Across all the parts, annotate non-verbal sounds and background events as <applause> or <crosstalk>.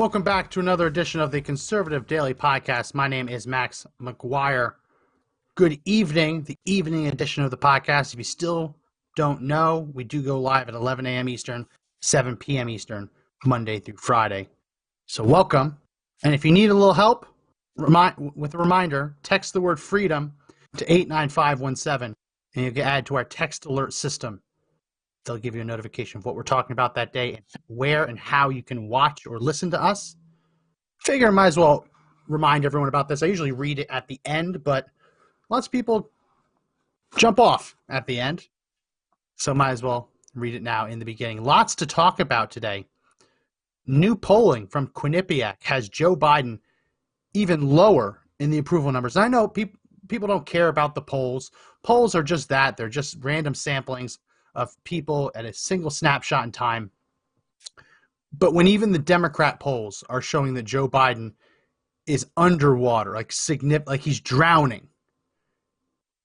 Welcome back to another edition of the Conservative Daily Podcast. My name is Max McGuire. Good evening, the evening edition of the podcast. If you still don't know, we do go live at 11 a.m. Eastern, 7 p.m. Eastern, Monday through Friday. So welcome. And if you need a little help, remind, with a reminder, text the word freedom to 89517 and you can add to our text alert system. They'll give you a notification of what we're talking about that day and where and how you can watch or listen to us. Figure I might as well remind everyone about this. I usually read it at the end, but lots of people jump off at the end. So might as well read it now in the beginning. Lots to talk about today. New polling from Quinnipiac has Joe Biden even lower in the approval numbers. I know people people don't care about the polls. Polls are just that. They're just random samplings of people at a single snapshot in time. But when even the Democrat polls are showing that Joe Biden is underwater, like signif- like he's drowning.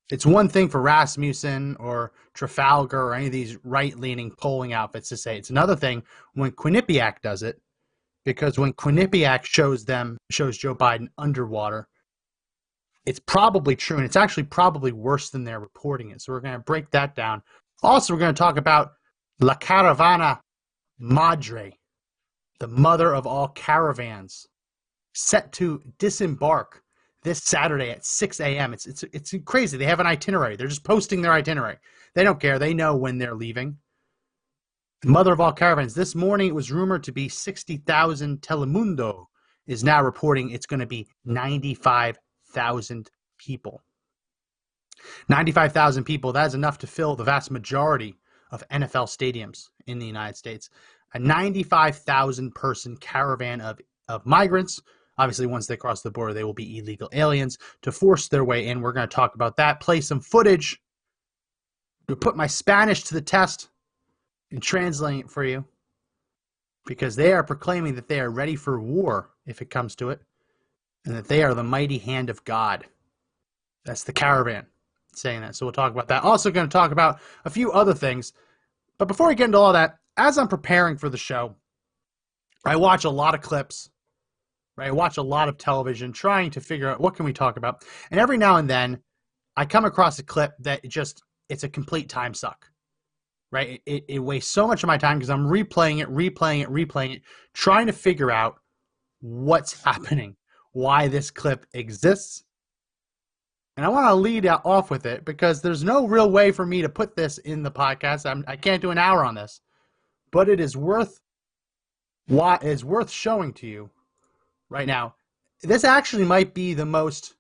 It's one thing for Rasmussen or Trafalgar or any of these right-leaning polling outfits to say. It's another thing when Quinnipiac does it, because when Quinnipiac shows them shows Joe Biden underwater, it's probably true, and it's actually probably worse than they're reporting it. So we're going to break that down. Also, we're going to talk about La Caravana Madre, the mother of all caravans, set to disembark this Saturday at 6 a.m. It's it's it's crazy. They have an itinerary. They're just posting their itinerary. They don't care. They know when they're leaving. The mother of all caravans. This morning it was rumored to be 60,000. Telemundo is now reporting it's going to be 95,000 people. 95,000 people, that is enough to fill the vast majority of NFL stadiums in the United States. A 95,000 person caravan of, of migrants. Obviously, once they cross the border, they will be illegal aliens to force their way in. We're going to talk about that, play some footage, to put my Spanish to the test and translate it for you because they are proclaiming that they are ready for war if it comes to it and that they are the mighty hand of God. That's the caravan saying that. So we'll talk about that. Also, going to talk about a few other things. But before we get into all that, as I'm preparing for the show, I watch a lot of clips. Right, I watch a lot of television, trying to figure out what can we talk about. And every now and then, I come across a clip that just it's a complete time suck. Right, it, it wastes so much of my time because I'm replaying it, replaying it, replaying it, trying to figure out what's <laughs> happening, why this clip exists, and I want to lead off with it because there's no real way for me to put this in the podcast. I'm, I can't do an hour on this, but it is worth why is worth showing to you right now. This actually might be the most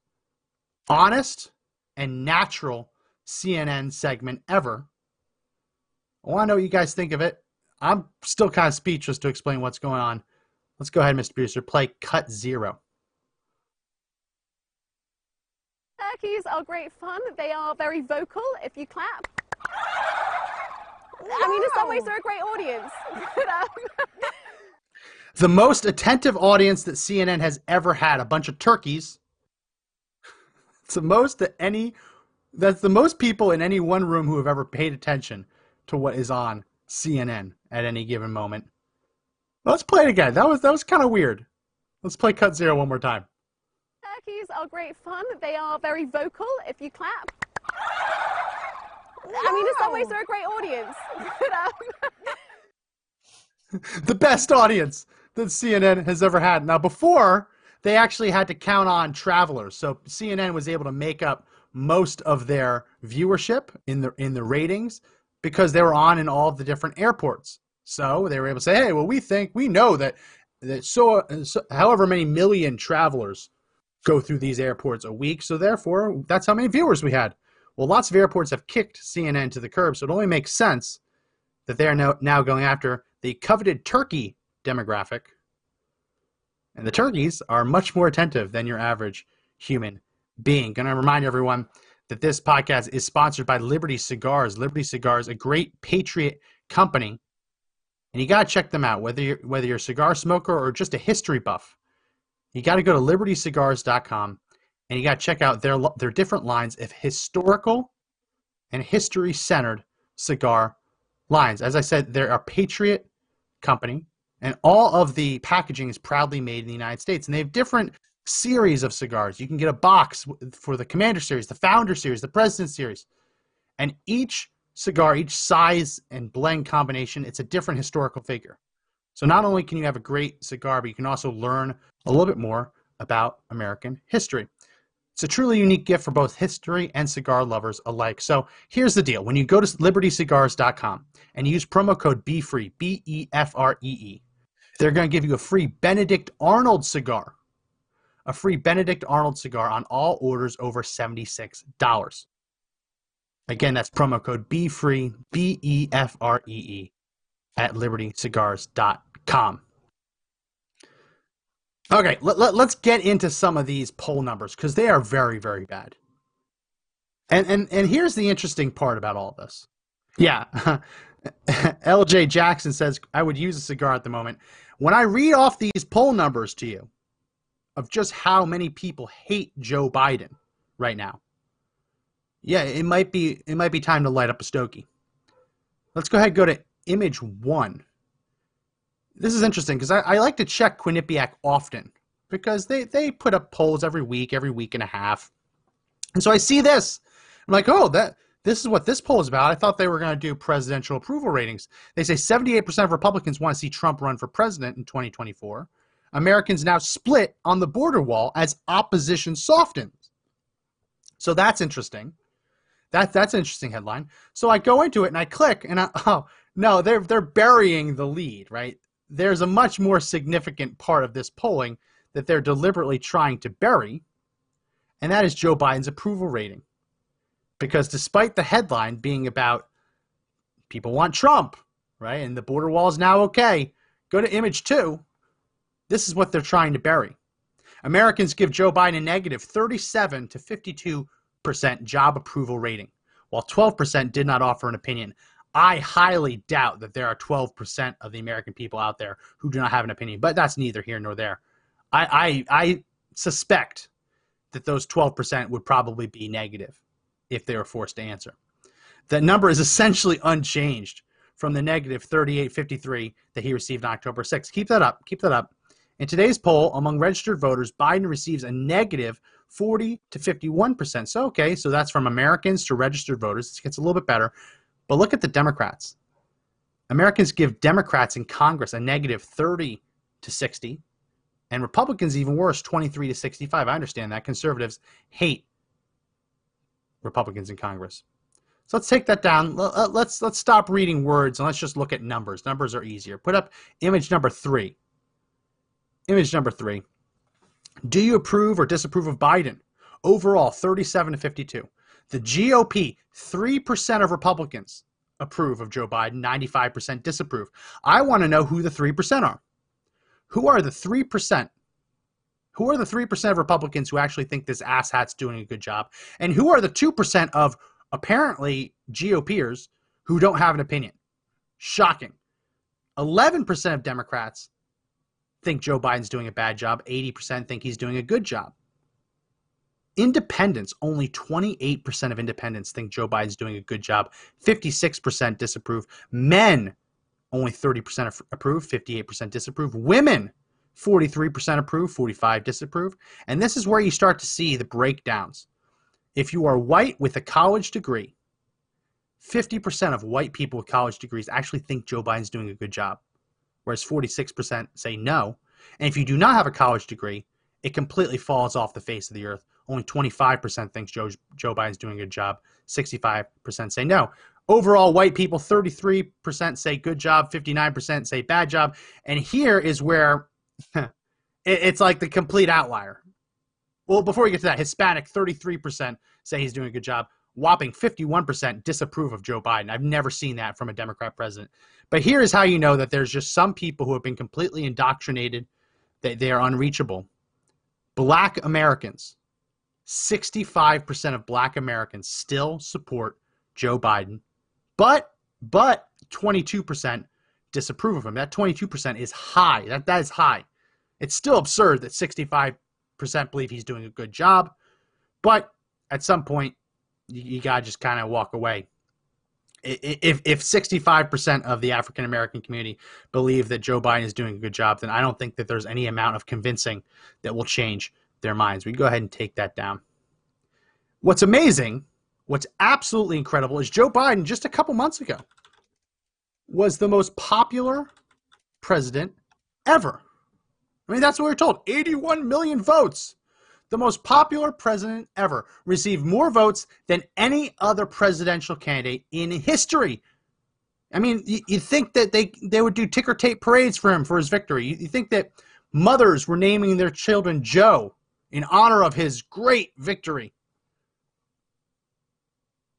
honest and natural CNN segment ever. I want to know what you guys think of it. I'm still kind of speechless to explain what's going on. Let's go ahead, Mr. Producer. Play cut zero. Turkeys are great fun. They are very vocal if you clap. I mean, in some ways, they're a great audience. <laughs> But, um, <laughs> the most attentive audience that CNN has ever had. A bunch of turkeys. It's the most that any. That's the most people in any one room who have ever paid attention to what is on CNN at any given moment. Let's play it again. That was that was kind of weird. Let's play cut zero one more time. Turkeys are great fun. They are very vocal if you clap. I mean, in some ways, they're a great audience. <laughs> Um, <laughs> the best audience that CNN has ever had. Now, before they actually had to count on travelers, so CNN was able to make up most of their viewership in the in the ratings because they were on in all the different airports. So they were able to say, "Hey, well, we think we know that that so, so however many million travelers go through these airports a week, so therefore that's how many viewers we had." Well, lots of airports have kicked CNN to the curb, so it only makes sense that they are now, now going after the coveted turkey demographic. And the turkeys are much more attentive than your average human being. Going to remind everyone that this podcast is sponsored by Liberty Cigars. Liberty Cigars, a great patriot company, and you got to check them out. Whether you're whether you're a cigar smoker or just a history buff, you got to go to libertycigars.com and you got to check out their their different lines of historical and history centered cigar lines. As I said, they're a patriot company, and all of the packaging is proudly made in the United States. And they have different series of cigars. You can get a box for the Commander series, the Founder series, the President series. And each cigar, each size and blend combination, it's a different historical figure. So not only can you have a great cigar, but you can also learn a little bit more about American history. It's a truly unique gift for both history and cigar lovers alike. So here's the deal. When you go to libertycigars.com and use promo code BEFREE, B E F R E E, they're going to give you a free Benedict Arnold cigar. A free Benedict Arnold cigar on all orders over $76. Again, that's promo code BEFREE, B E F R E E, at libertycigars.com. Okay, let, let, us get into some of these poll numbers because they are very, very bad. And, and, and here's the interesting part about all this. Yeah. <laughs> LJ Jackson says, I would use a cigar at the moment. When I read off these poll numbers to you of just how many people hate Joe Biden right now, yeah, it might be it might be time to light up a stogie. Let's go ahead and go to image one. This is interesting because I, I, like to check Quinnipiac often because they, they put up polls every week, every week and a half. And so I see this. I'm like, oh, that this is what this poll is about. I thought they were going to do presidential approval ratings. They say 78% of Republicans want to see Trump run for president in 2024. Americans now split on the border wall as opposition softens. So that's interesting. That that's an interesting headline. So I go into it and I click and I, <laughs> oh no, they're they're burying the lead, right? There's a much more significant part of this polling that they're deliberately trying to bury, and that is Joe Biden's approval rating. Because despite the headline being about people want Trump, right, and the border wall is now okay, go to image two. This is what they're trying to bury. Americans give Joe Biden a negative 37 to 52% job approval rating, while 12% did not offer an opinion. I highly doubt that there are 12% of the American people out there who do not have an opinion, but that's neither here nor there. I, I, I suspect that those 12% would probably be negative if they were forced to answer. That number is essentially unchanged from the negative 3853 that he received on October 6th. Keep that up. Keep that up. In today's poll, among registered voters, Biden receives a negative 40 to 51%. So, okay, so that's from Americans to registered voters. It gets a little bit better. But look at the Democrats. Americans give Democrats in Congress a negative 30 to 60, and Republicans even worse, 23 to 65. I understand that. Conservatives hate Republicans in Congress. So let's take that down. Uh, let's let's stop reading words and let's just look at numbers. Numbers are easier. Put up image number 3. Image number 3. Do you approve or disapprove of Biden? Overall 37 to 52. The GOP, 3% of Republicans approve of Joe Biden, 95% disapprove. I want to know who the 3% are. Who are the 3%? Who are the 3% of Republicans who actually think this asshat's doing a good job? And who are the 2% of apparently GOPers who don't have an opinion? Shocking. 11% of Democrats think Joe Biden's doing a bad job, 80% think he's doing a good job. Independents, only 28% of independents think Joe Biden's doing a good job. 56% disapprove. Men, only 30% approve, 58% disapprove. Women, 43% approve, 45 disapprove. And this is where you start to see the breakdowns. If you are white with a college degree, 50% of white people with college degrees actually think Joe Biden's doing a good job, whereas 46% say no. And if you do not have a college degree, it completely falls off the face of the earth. Only 25% thinks Joe, Joe Biden's doing a good job. 65% say no. Overall, white people, 33% say good job, 59% say bad job. And here is where <laughs> it's like the complete outlier. Well, before we get to that, Hispanic, 33% say he's doing a good job. whopping 51% disapprove of Joe Biden. I've never seen that from a Democrat president. But here is how you know that there's just some people who have been completely indoctrinated, that they are unreachable. Black Americans, 65% of black Americans still support Joe Biden, but but 22% disapprove of him. That 22% is high. That that is high. It's still absurd that 65% believe he's doing a good job, but at some point you, you got to just kind of walk away. If if 65% of the African American community believe that Joe Biden is doing a good job, then I don't think that there's any amount of convincing that will change their minds. We can go ahead and take that down. What's amazing, what's absolutely incredible is Joe Biden just a couple months ago was the most popular president ever. I mean, that's what we we're told 81 million votes the most popular president ever, received more votes than any other presidential candidate in history. I mean, you, you think that they, they would do ticker tape parades for him for his victory. You, you think that mothers were naming their children Joe in honor of his great victory.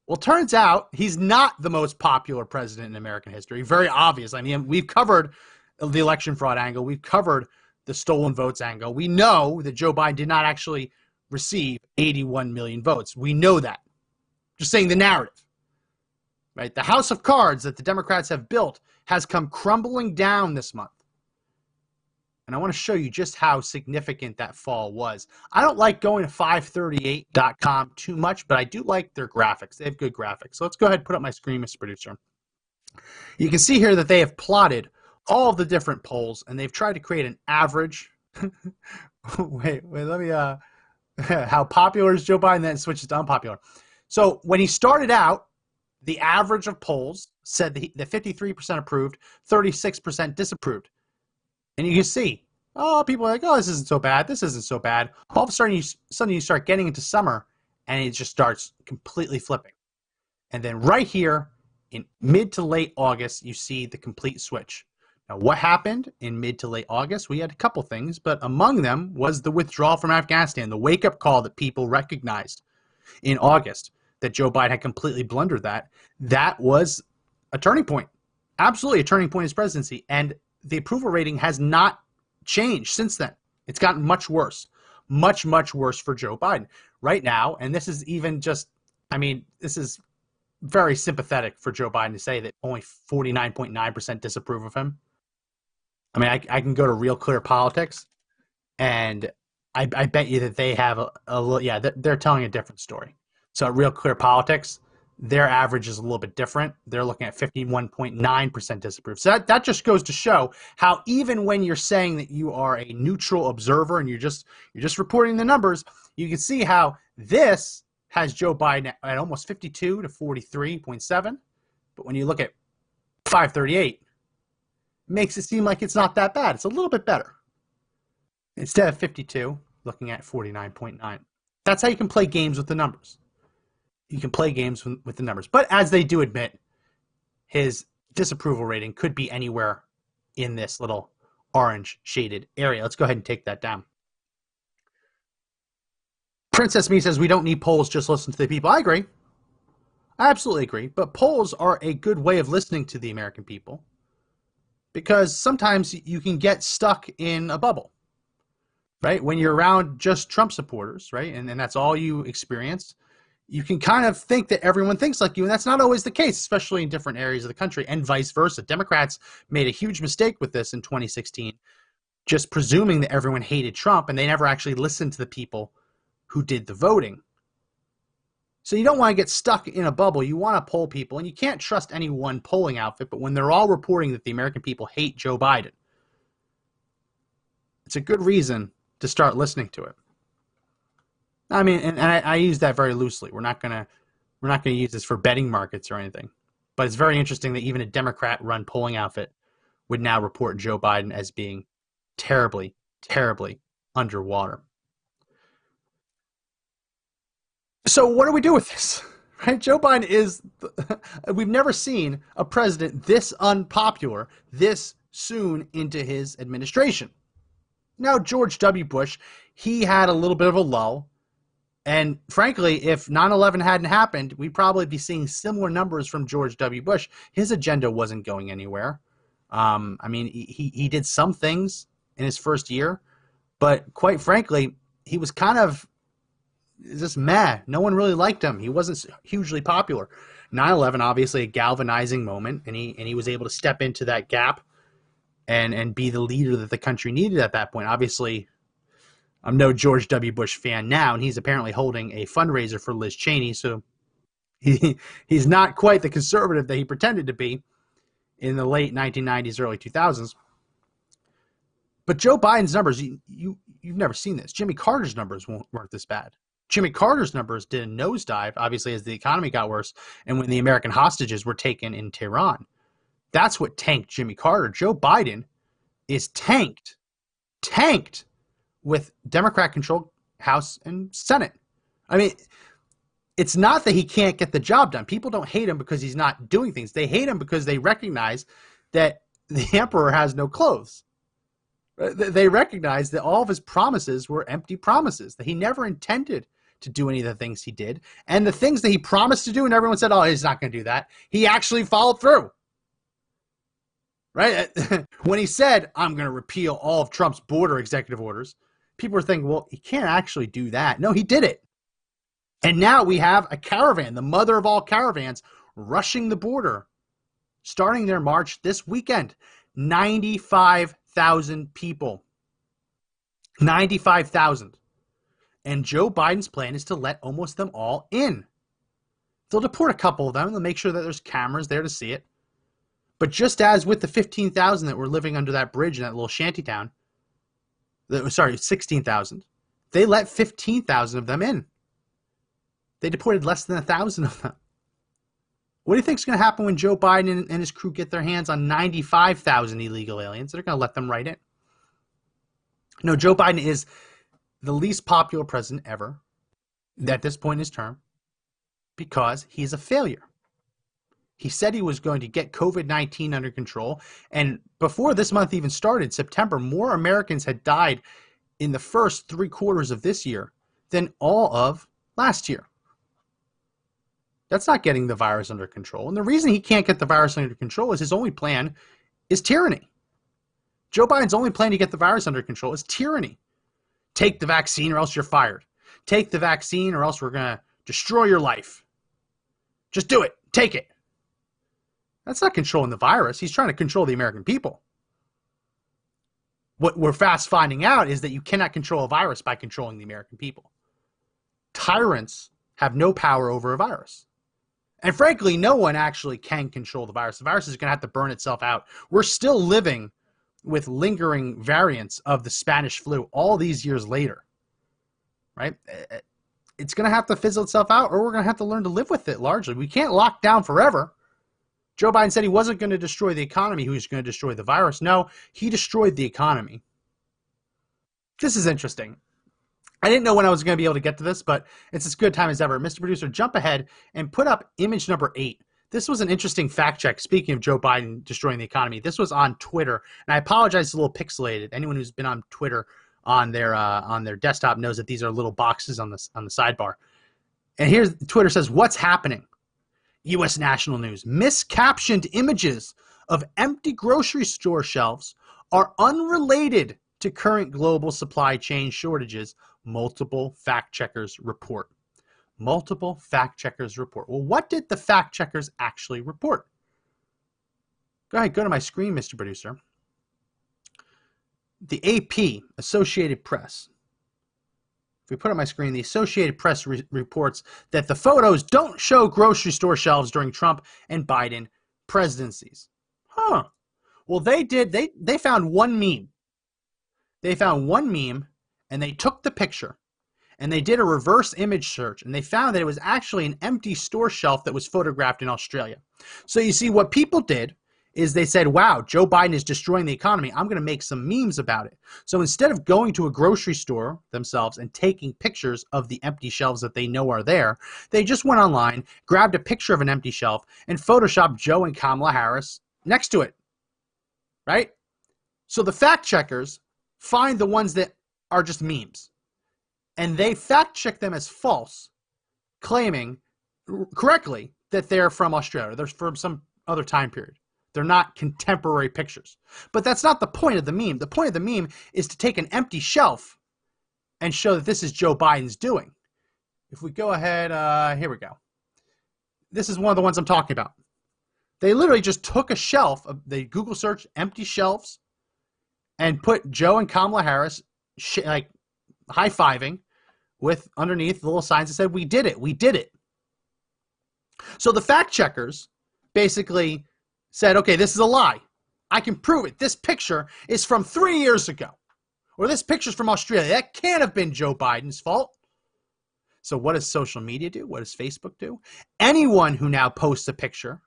Well, turns out he's not the most popular president in American history. Very obvious. I mean, we've covered the election fraud angle. We've covered the stolen votes angle. We know that Joe Biden did not actually receive 81 million votes. We know that. Just saying the narrative. Right? The house of cards that the Democrats have built has come crumbling down this month. And I want to show you just how significant that fall was. I don't like going to 538.com too much, but I do like their graphics. They have good graphics. So let's go ahead and put up my screen, Mr. Producer. You can see here that they have plotted all the different polls, and they've tried to create an average. <laughs> wait, wait, let me. Uh, <laughs> how popular is Joe Biden? Then switches to unpopular. So when he started out, the average of polls said that, that 53% approved, 36% disapproved, and you can see, oh, people are like, oh, this isn't so bad. This isn't so bad. All of a sudden, you suddenly you start getting into summer, and it just starts completely flipping. And then right here in mid to late August, you see the complete switch. Now, what happened in mid to late August? We had a couple things, but among them was the withdrawal from Afghanistan, the wake up call that people recognized in August that Joe Biden had completely blundered that. That was a turning point, absolutely a turning point in his presidency. And the approval rating has not changed since then. It's gotten much worse, much, much worse for Joe Biden right now. And this is even just, I mean, this is very sympathetic for Joe Biden to say that only 49.9% disapprove of him. I mean, I, I can go to Real Clear Politics, and I, I bet you that they have a, little, yeah, they're telling a different story. So Real Clear Politics, their average is a little bit different. They're looking at 51.9% disapprove. So that, that just goes to show how even when you're saying that you are a neutral observer and you're just you're just reporting the numbers, you can see how this has Joe Biden at almost 52 to 43.7. But when you look at 538, makes it seem like it's not that bad. It's a little bit better. Instead of 52, looking at 49.9. That's how you can play games with the numbers. You can play games with the numbers. But as they do admit, his disapproval rating could be anywhere in this little orange shaded area. Let's go ahead and take that down. Princess Me says we don't need polls, just listen to the people. I agree. I absolutely agree. But polls are a good way of listening to the American people because sometimes you can get stuck in a bubble, right? When you're around just Trump supporters, right? And, and that's all you experience, you can kind of think that everyone thinks like you, and that's not always the case, especially in different areas of the country, and vice versa. Democrats made a huge mistake with this in 2016, just presuming that everyone hated Trump, and they never actually listened to the people who did the voting. So you don't want to get stuck in a bubble. You want to poll people, and you can't trust any one polling outfit. But when they're all reporting that the American people hate Joe Biden, it's a good reason to start listening to it. I mean, and, and I, I, use that very loosely. We're not gonna we're not gonna use this for betting markets or anything. But it's very interesting that even a Democrat-run polling outfit would now report Joe Biden as being terribly, terribly underwater. So what do we do with this? <laughs> Right? Joe Biden is we've never seen a president this unpopular this soon into his administration. Now George W. Bush, he had a little bit of a lull And frankly, if 9 11 hadn't happened, we'd probably be seeing similar numbers from George W. Bush. His agenda wasn't going anywhere. Um, I mean, he, he did some things in his first year, but quite frankly, he was kind of just meh. No one really liked him. He wasn't hugely popular. 9/11 obviously a galvanizing moment and he and he was able to step into that gap and and be the leader that the country needed at that point. Obviously, I'm no George W. Bush fan now, and he's apparently holding a fundraiser for Liz Cheney, so <laughs> he he's not quite the conservative that he pretended to be in the late 1990s, early 2000s. But Joe Biden's numbers, you, you you've never seen this. Jimmy Carter's numbers weren't this bad. Jimmy Carter's numbers did a nosedive, obviously, as the economy got worse and when the American hostages were taken in Tehran. That's what tanked Jimmy Carter. Joe Biden is tanked, tanked with Democrat controlled House and Senate. I mean, it's not that he can't get the job done. People don't hate him because he's not doing things. They hate him because they recognize that the <laughs> emperor has no clothes. Uh, they recognize that all of his promises were empty promises, that he never intended to do any of the things he did. And the things that he promised to do, and everyone said, oh, he's not going to do that, he actually followed through. Right? <laughs> when he said, I'm going to repeal all of Trump's border executive orders, people were thinking, well, he can't actually do that. No, he did it. And now we have a caravan, the mother of all caravans, rushing the border, starting their march this weekend. 95,000 people. 95,000. And Joe Biden's plan is to let almost them all in. They'll deport a couple of them. They'll make sure that there's cameras there to see it. But just as with the 15,000 that were living under that bridge in that little shanty town, sorry, 16,000, they let 15,000 of them in. They deported less than a thousand of them. What do you think is going to happen when Joe Biden and his crew get their hands on 95,000 illegal aliens? They're going to let them right in. No, Joe Biden is the least popular president ever at this point in his term because he's a failure. He said he was going to get COVID 19 under control. And before this month even started, September, more Americans had died in the first three quarters of this year than all of last year. That's not getting the virus under control. And the reason he can't get the virus under control is his only plan is tyranny. Joe Biden's only plan to get the virus under control is tyranny. Take the vaccine or else you're fired. Take the vaccine or else we're going to destroy your life. Just do it. Take it. That's not controlling the virus. He's trying to control the American people. What we're fast finding out is that you cannot control a virus by controlling the American people. Tyrants have no power over a virus. And frankly, no one actually can control the virus. The virus is going to have to burn itself out. We're still living with lingering variants of the Spanish flu all these years later, right? Eh, eh, it's going to have to fizzle itself out, or we're going to have to learn to live with it largely. We can't lock down forever. Joe Biden said he wasn't going to destroy the economy, he was going to destroy the virus. No, he destroyed the economy. This is interesting. I didn't know when I was going to be able to get to this, but it's as good time as ever. Mr. Producer, jump ahead and put up image number eight. This was an interesting fact check. Speaking of Joe Biden destroying the economy, this was on Twitter, and I apologize. It's a little pixelated. Anyone who's been on Twitter on their uh, on their desktop knows that these are little boxes on the on the sidebar. And here's Twitter says, "What's happening?" U.S. national news: miscaptioned images of empty grocery store shelves are unrelated to current global supply chain shortages. Multiple fact checkers report multiple fact checkers report. Well, what did the fact checkers actually report? Go ahead, go to my screen, Mr. Producer. The AP, Associated Press. If we put on my screen, the Associated Press re- reports that the photos don't show grocery store shelves during Trump and Biden presidencies. Huh. Well, they did. They they found one meme. They found one meme, and they took the picture and they did a reverse image search and they found that it was actually an empty store shelf that was photographed in Australia. So you see, what people did is they said, wow, Joe Biden is destroying the economy. I'm going to make some memes about it. So instead of going to a grocery store themselves and taking pictures of the empty shelves that they know are there, they just went online, grabbed a picture of an empty shelf, and photoshopped Joe and Kamala Harris next to it. Right? So the fact checkers find the ones that are just memes and they fact check them as false, claiming correctly that they're from Australia. They're from some other time period. They're not contemporary pictures. But that's not the point of the meme. The point of the meme is to take an empty shelf and show that this is Joe Biden's doing. If we go ahead, uh, here we go. This is one of the ones I'm talking about. They literally just took a shelf, of, they Google search empty shelves, and put Joe and Kamala Harris sh- like high fiving with underneath little signs that said, We did it, we did it. So the fact checkers basically said, Okay, this is a lie. I can prove it. This picture is from three years ago, or this picture's from Australia. That can't have been Joe Biden's fault. So, what does social media do? What does Facebook do? Anyone who now posts a picture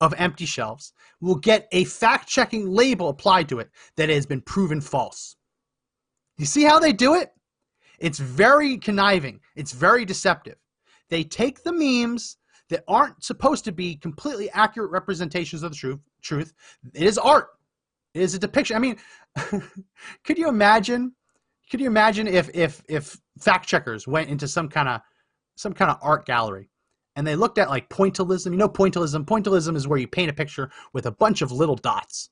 of empty shelves will get a fact checking label applied to it that has been proven false. You see how they do it? It's very conniving, it's very deceptive. They take the memes that aren't supposed to be completely accurate representations of the truth. Truth. It is art. It is a depiction. I mean, <laughs> could you imagine? Could you imagine if if if fact checkers went into some kind of some kind of art gallery and they looked at like pointillism? You know, pointillism. Pointillism is where you paint a picture with a bunch of little dots,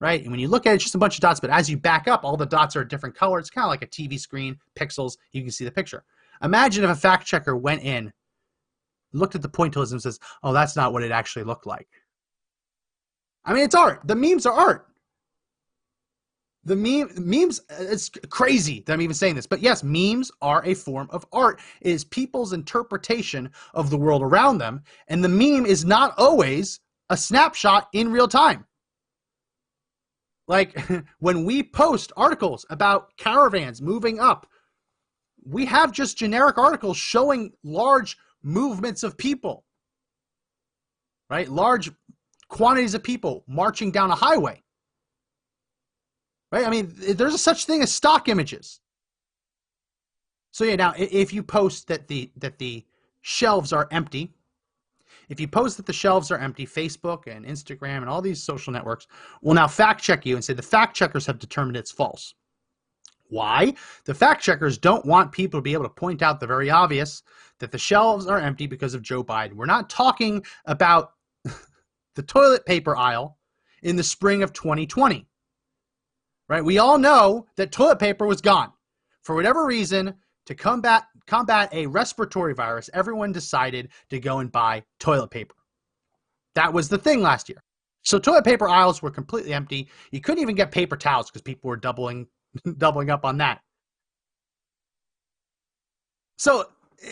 right? And when you look at it, it's just a bunch of dots. But as you back up, all the dots are a different color. It's kind of like a TV screen, pixels. You can see the picture. Imagine if a fact checker went in, looked at the pointillism, and says, "Oh, that's not what it actually looked like." I mean, it's art. The memes are art. The meme memes it's crazy that I'm even saying this, but yes, memes are a form of art. It is people's interpretation of the world around them, and the meme is not always a snapshot in real time. Like <laughs> when we post articles about caravans moving up, we have just generic articles showing large movements of people. Right? Large quantities of people marching down a highway. Right? I mean, there's a such thing as stock images. So yeah, now if you post that the that the shelves are empty, if you post that the shelves are empty, Facebook and Instagram and all these social networks will now fact check you and say the fact checkers have determined it's false. Why? The fact checkers don't want people to be able to point out the very obvious that the shelves are empty because of Joe Biden. We're not talking about <laughs> the toilet paper aisle in the spring of 2020. Right? We all know that toilet paper was gone. For whatever reason, to combat combat a respiratory virus, everyone decided to go and buy toilet paper. That was the thing last year. So toilet paper aisles were completely empty. You couldn't even get paper towels because people were doubling <laughs> doubling up on that. So,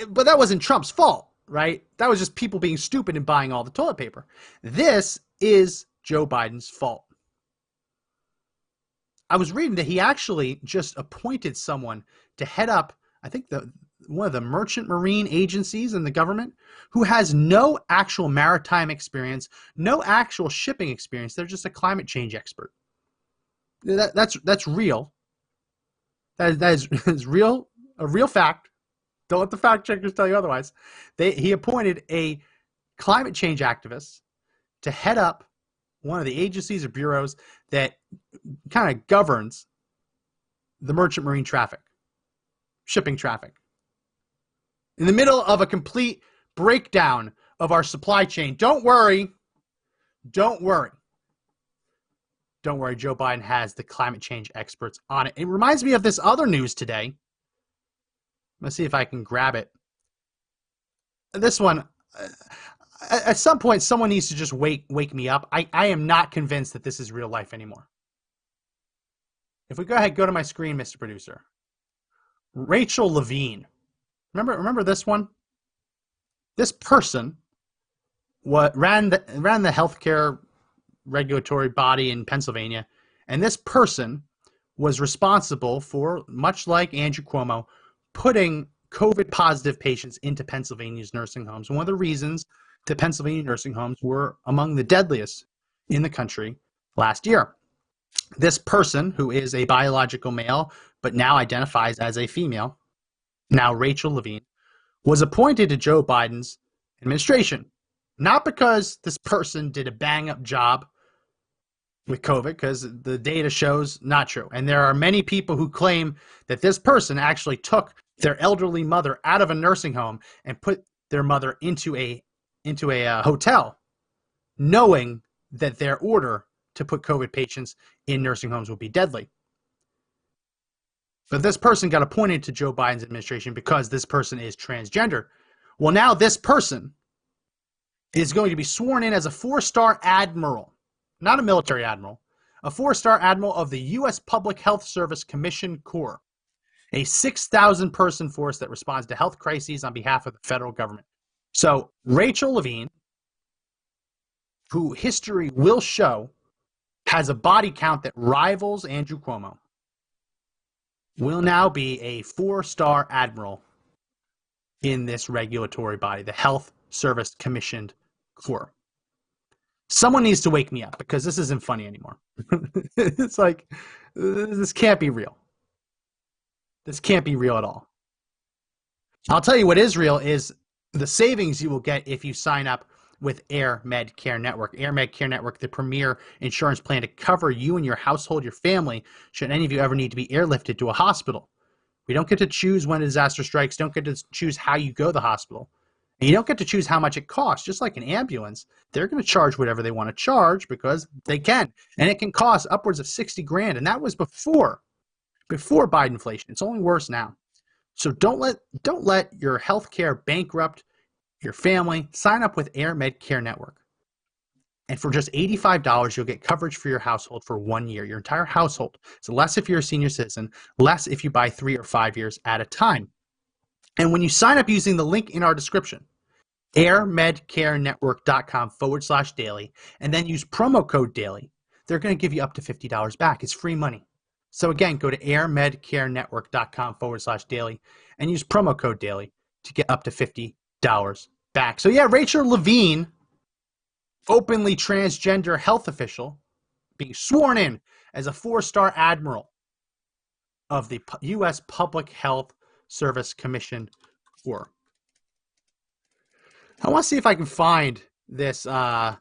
but that wasn't Trump's fault, right? That was just people being stupid and buying all the toilet paper. This is Joe Biden's fault. I was reading that he actually just appointed someone to head up, I think the one of the merchant marine agencies in the government who has no actual maritime experience, no actual shipping experience. They're just a climate change expert. That, that's that's real. That, that is, <laughs> is real, a real fact. Don't let the fact checkers tell you otherwise. They, he appointed a climate change activist to head up one of the agencies or bureaus that kind of governs the merchant marine traffic, shipping traffic. In the middle of a complete breakdown of our supply chain. Don't worry. Don't worry. Don't worry, Joe Biden has the climate change experts on it. It reminds me of this other news today. Let's see if I can grab it. This one, uh, at some point, someone needs to just wake wake me up. I, I am not convinced that this is real life anymore. If we go ahead, go to my screen, Mr. Producer. Rachel Levine. Remember remember this one? This person what ran the ran the healthcare regulatory body in Pennsylvania, and this person was responsible for, much like Andrew Cuomo, putting COVID positive patients into Pennsylvania's nursing homes. One of the reasons the Pennsylvania nursing homes were among the deadliest in the country last year. This person, who is a biological male but now identifies as a female, now Rachel Levine, was appointed to Joe Biden's administration. Not because this person did a bang up job with COVID, because the data shows not true. And there are many people who claim that this person actually took their elderly mother out of a nursing home and put their mother into a into a uh, hotel, knowing that their order to put COVID patients in nursing homes would be deadly. But this person got appointed to Joe Biden's administration because this person is transgender. Well, now this person is going to be sworn in as a four star admiral, not a military admiral, a four star admiral of the U.S. Public Health Service Commission Corps, a 6,000 person force that responds to health crises on behalf of the federal government. So, Rachel Levine, who history will show has a body count that rivals Andrew Cuomo, will now be a four star admiral in this regulatory body, the Health Service Commissioned Corps. Someone needs to wake me up because this isn't funny anymore. <laughs> it's like, this can't be real. This can't be real at all. I'll tell you what is real is the savings you will get if you sign up with Air Med Care Network. Air Med Care Network, the premier insurance plan to cover you and your household, your family, should any of you ever need to be airlifted to a hospital. We don't get to choose when disaster strikes, don't get to choose how you go to the hospital. You don't get to choose how much it costs. Just like an ambulance, they're going to charge whatever they want to charge because they can. And it can cost upwards of 60 grand. And that was before before Biden inflation. It's only worse now. So don't let don't let your health care bankrupt your family, sign up with Air Med Care Network. And for just $85, you'll get coverage for your household for one year, your entire household. So less if you're a senior citizen, less if you buy three or five years at a time. And when you sign up using the link in our description, airmedcarenetwork.com forward slash daily, and then use promo code daily, they're going to give you up to $50 back. It's free money. So again, go to airmedcarenetwork.com forward slash daily and use promo code daily to get up to $50 back. So yeah, Rachel Levine, openly transgender health official, being sworn in as a four-star admiral of the U.S. Public Health Service Commission Corps. I want to see if I can find this uh,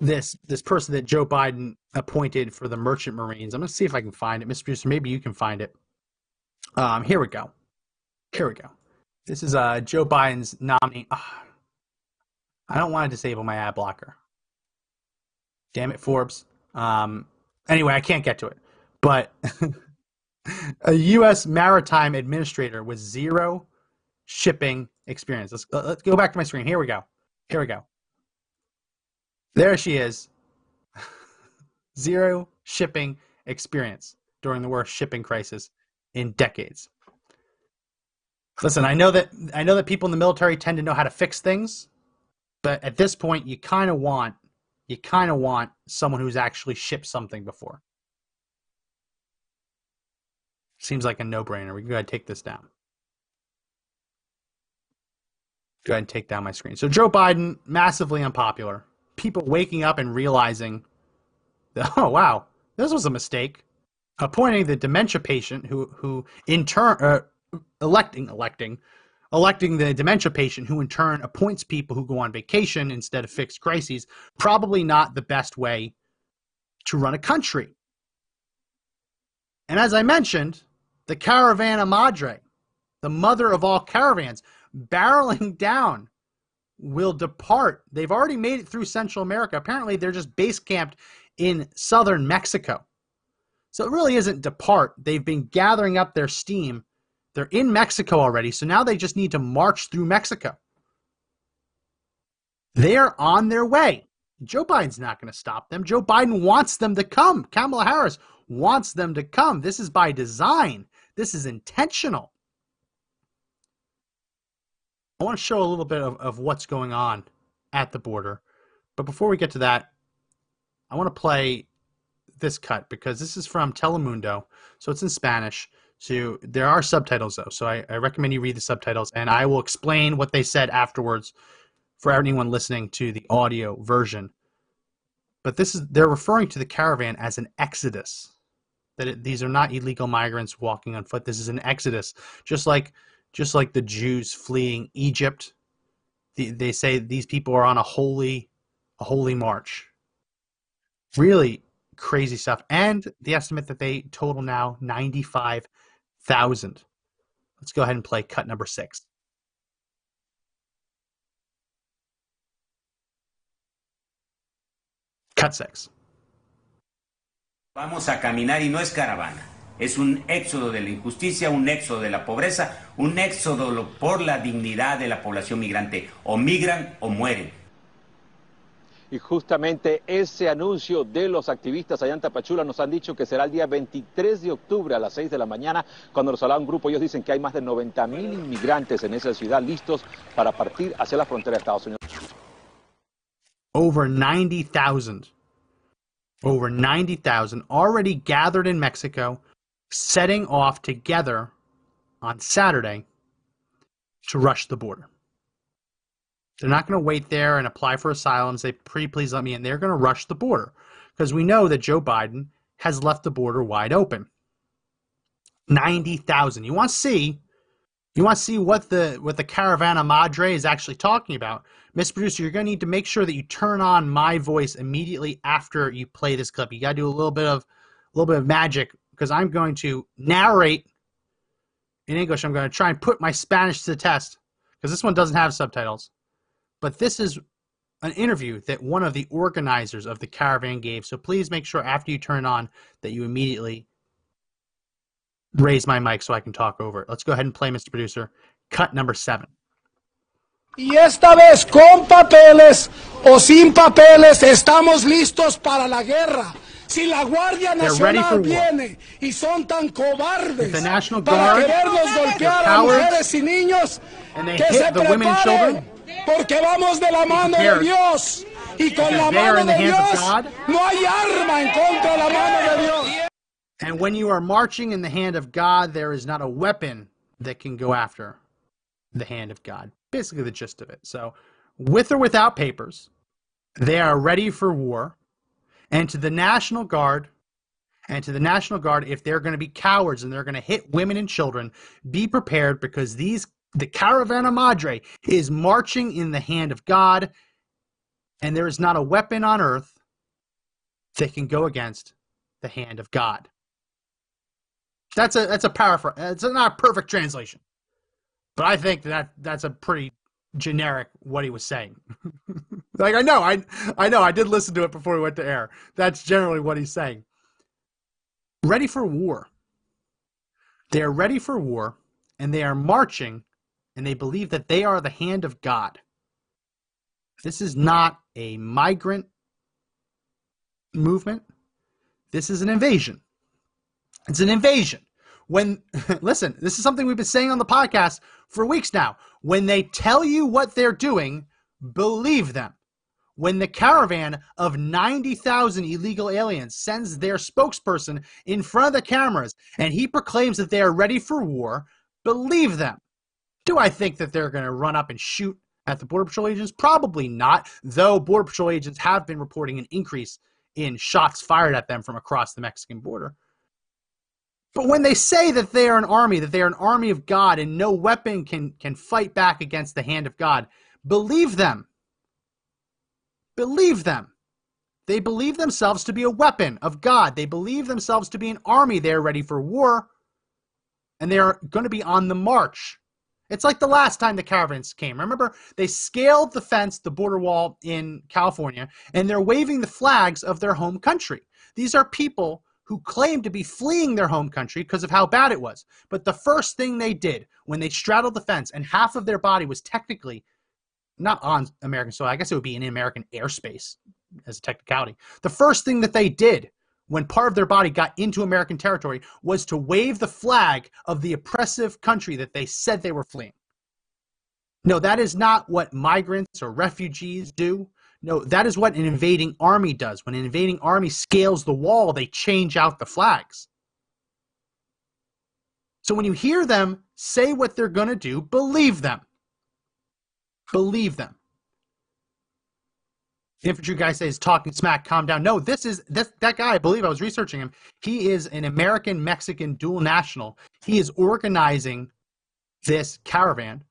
this this person that Joe Biden appointed for the Merchant Marines. I'm gonna see if I can find it, Mr. Producer. Maybe you can find it. Um, here we go. Here we go. This is uh, Joe Biden's nominee. Oh, I don't want to disable my ad blocker. Damn it, Forbes. Um, anyway, I can't get to it. But <laughs> a U.S. maritime administrator with zero shipping experience. Let's, let's go back to my screen. Here we go. Here we go. There she is. <laughs> zero shipping experience during the worst shipping crisis in decades. Listen, I know that I know that people in the military tend to know how to fix things, but at this point, you kind of want you kind of want someone who's actually shipped something before. Seems like a no-brainer. We can go ahead and take this down. Go ahead and take down my screen. So Joe Biden, massively unpopular. People waking up and realizing that, <laughs> oh wow, this was a mistake. Appointing the dementia patient who who in turn uh, electing electing electing the dementia patient who in turn appoints people who go on vacation instead of fixed crises probably not the best way to run a country and as i mentioned the caravana madre the mother of all caravans barreling down will depart they've already made it through central america apparently they're just base camped in southern mexico so it really isn't depart they've been gathering up their steam they're in Mexico already, so now they just need to march through Mexico. They're on their way. Joe Biden's not going to stop them. Joe Biden wants them to come. Kamala Harris wants them to come. This is by design, this is intentional. I want to show a little bit of, of what's going on at the border. But before we get to that, I want to play this cut because this is from Telemundo. So it's in Spanish. So there are subtitles though, so I, I recommend you read the subtitles, and I will explain what they said afterwards for anyone listening to the audio version. But this is they're referring to the caravan as an exodus. That it, these are not illegal migrants walking on foot. This is an exodus, just like just like the Jews fleeing Egypt. The, they say these people are on a holy a holy march. Really crazy stuff. And the estimate that they total now 95 thousand. Let's go ahead and play cut number six. Cut six. Vamos a caminar y no es caravana. Es un éxodo de la injusticia, un éxodo de la pobreza, un éxodo por la dignidad de la población migrante. O migran o mueren. Y justamente ese anuncio de los activistas allá en Tapachula nos han dicho que será el día 23 de octubre a las 6 de la mañana, cuando nos habla un grupo. Ellos dicen que hay más de 90 mil inmigrantes en esa ciudad listos para partir hacia la frontera de Estados Unidos. Over 90,000. Over 90,000 already gathered in Mexico, setting off together on Saturday to rush the border. They're not going to wait there and apply for asylum say, please let me in. They're going to rush the border because we know that Joe Biden has left the border wide open. 90,000. You want to see you want to see what the what the Caravana Madre is actually talking about. Miss Producer, you're going to need to make sure that you turn on my voice immediately after you play this clip. You got to do a little bit of a little bit of magic because I'm going to narrate in English. I'm going to try and put my Spanish to the test because this one doesn't have subtitles. But this is an interview that one of the organizers of the caravan gave. So please make sure after you turn on that you immediately raise my mic so I can talk over it. Let's go ahead and play, Mr. Producer. Cut number seven. Y esta vez con papeles o sin papeles estamos listos para la guerra. Si la Guardia Nacional viene y son tan cobardes para querernos golpear a mujeres y niños, que se preparen, porque vamos de la mano de Dios. Y con la mano de Dios no hay arma en contra de la mano de Dios. And when you are marching in the hand of God, there is not a weapon that can go after the hand of God. Basically, the gist of it. So, with or without papers, they are ready for war. And to the National Guard, and to the National Guard, if they're going to be cowards and they're going to hit women and children, be prepared because these the Caravana Madre is marching in the hand of God, and there is not a weapon on earth that can go against the hand of God. That's a that's a paraphrase. It's not a perfect translation, but I think that that's a pretty generic what he was saying. <laughs> like I know, I I know, I did listen to it before we went to air. That's generally what he's saying. Ready for war. They are ready for war, and they are marching, and they believe that they are the hand of God. This is not a migrant movement. This is an invasion. It's an invasion. When, <laughs> listen, this is something we've been saying on the podcast for weeks now. When they tell you what they're doing, believe them. When the caravan of 90,000 illegal aliens sends their spokesperson in front of the cameras and he proclaims that they are ready for war, believe them. Do I think that they're going to run up and shoot at the Border Patrol agents? Probably not, though Border Patrol agents have been reporting an increase in shots fired at them from across the Mexican border. But when they say that they are an army, that they are an army of God and no weapon can, can fight back against the hand of God, believe them. Believe them. They believe themselves to be a weapon of God. They believe themselves to be an army. They are ready for war. And they are going to be on the march. It's like the last time the caravans came. Remember, they scaled the fence, the border wall in California, and they're waving the flags of their home country. These are people who claimed to be fleeing their home country because of how bad it was. But the first thing they did when they straddled the fence and half of their body was technically not on American soil, I guess it would be in American airspace as a technicality. The first thing that they did when part of their body got into American territory was to wave the flag of the oppressive country that they said they were fleeing. No, that is not what migrants or refugees do. No, that is what an invading army does. When an invading army scales the wall, they change out the flags. So when you hear them say what they're going to do, believe them. Believe them. The infantry guy says talking smack, calm down. No, this is this that guy, I believe I was researching him. He is an American Mexican dual national. He is organizing this caravan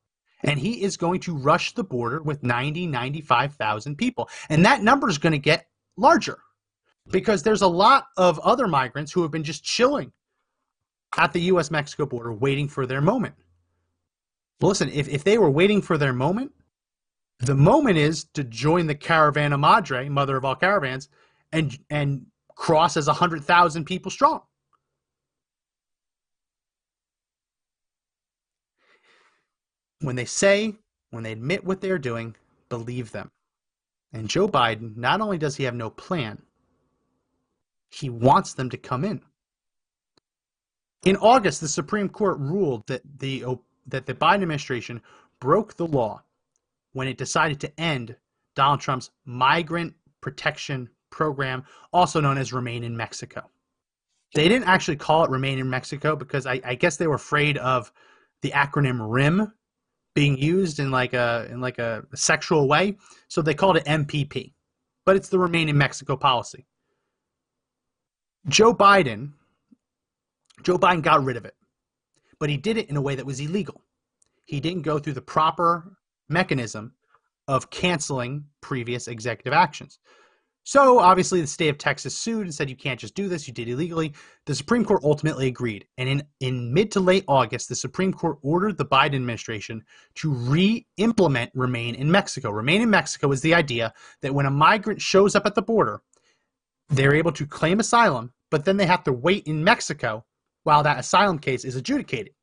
and he is going to rush the border with 90, 95,000 people. And that number is going to get larger because there's a lot of other migrants who have been just chilling at the US Mexico border waiting for their moment. Listen, if, if they were waiting for their moment, the moment is to join the Caravana Madre, mother of all caravans, and and cross as a hundred thousand people strong. When they say, when they admit what they're doing, believe them. And Joe Biden, not only does he have no plan, he wants them to come in. In August, the Supreme Court ruled that the that the Biden administration broke the law when it decided to end Donald Trump's migrant protection program, also known as Remain in Mexico. They didn't actually call it Remain in Mexico because I, I guess they were afraid of the acronym RIM being used in like a in like a, sexual way, so they called it MPP. But it's the Remain in Mexico policy. Joe Biden, Joe Biden got rid of it, but he did it in a way that was illegal. He didn't go through the proper mechanism of canceling previous executive actions. So obviously, the state of Texas sued and said you can't just do this. You did illegally. The Supreme Court ultimately agreed, and in in mid to late August, the Supreme Court ordered the Biden administration to re-implement Remain in Mexico. Remain in Mexico is the idea that when a migrant shows up at the border, they're able to claim asylum, but then they have to wait in Mexico while that asylum case is adjudicated.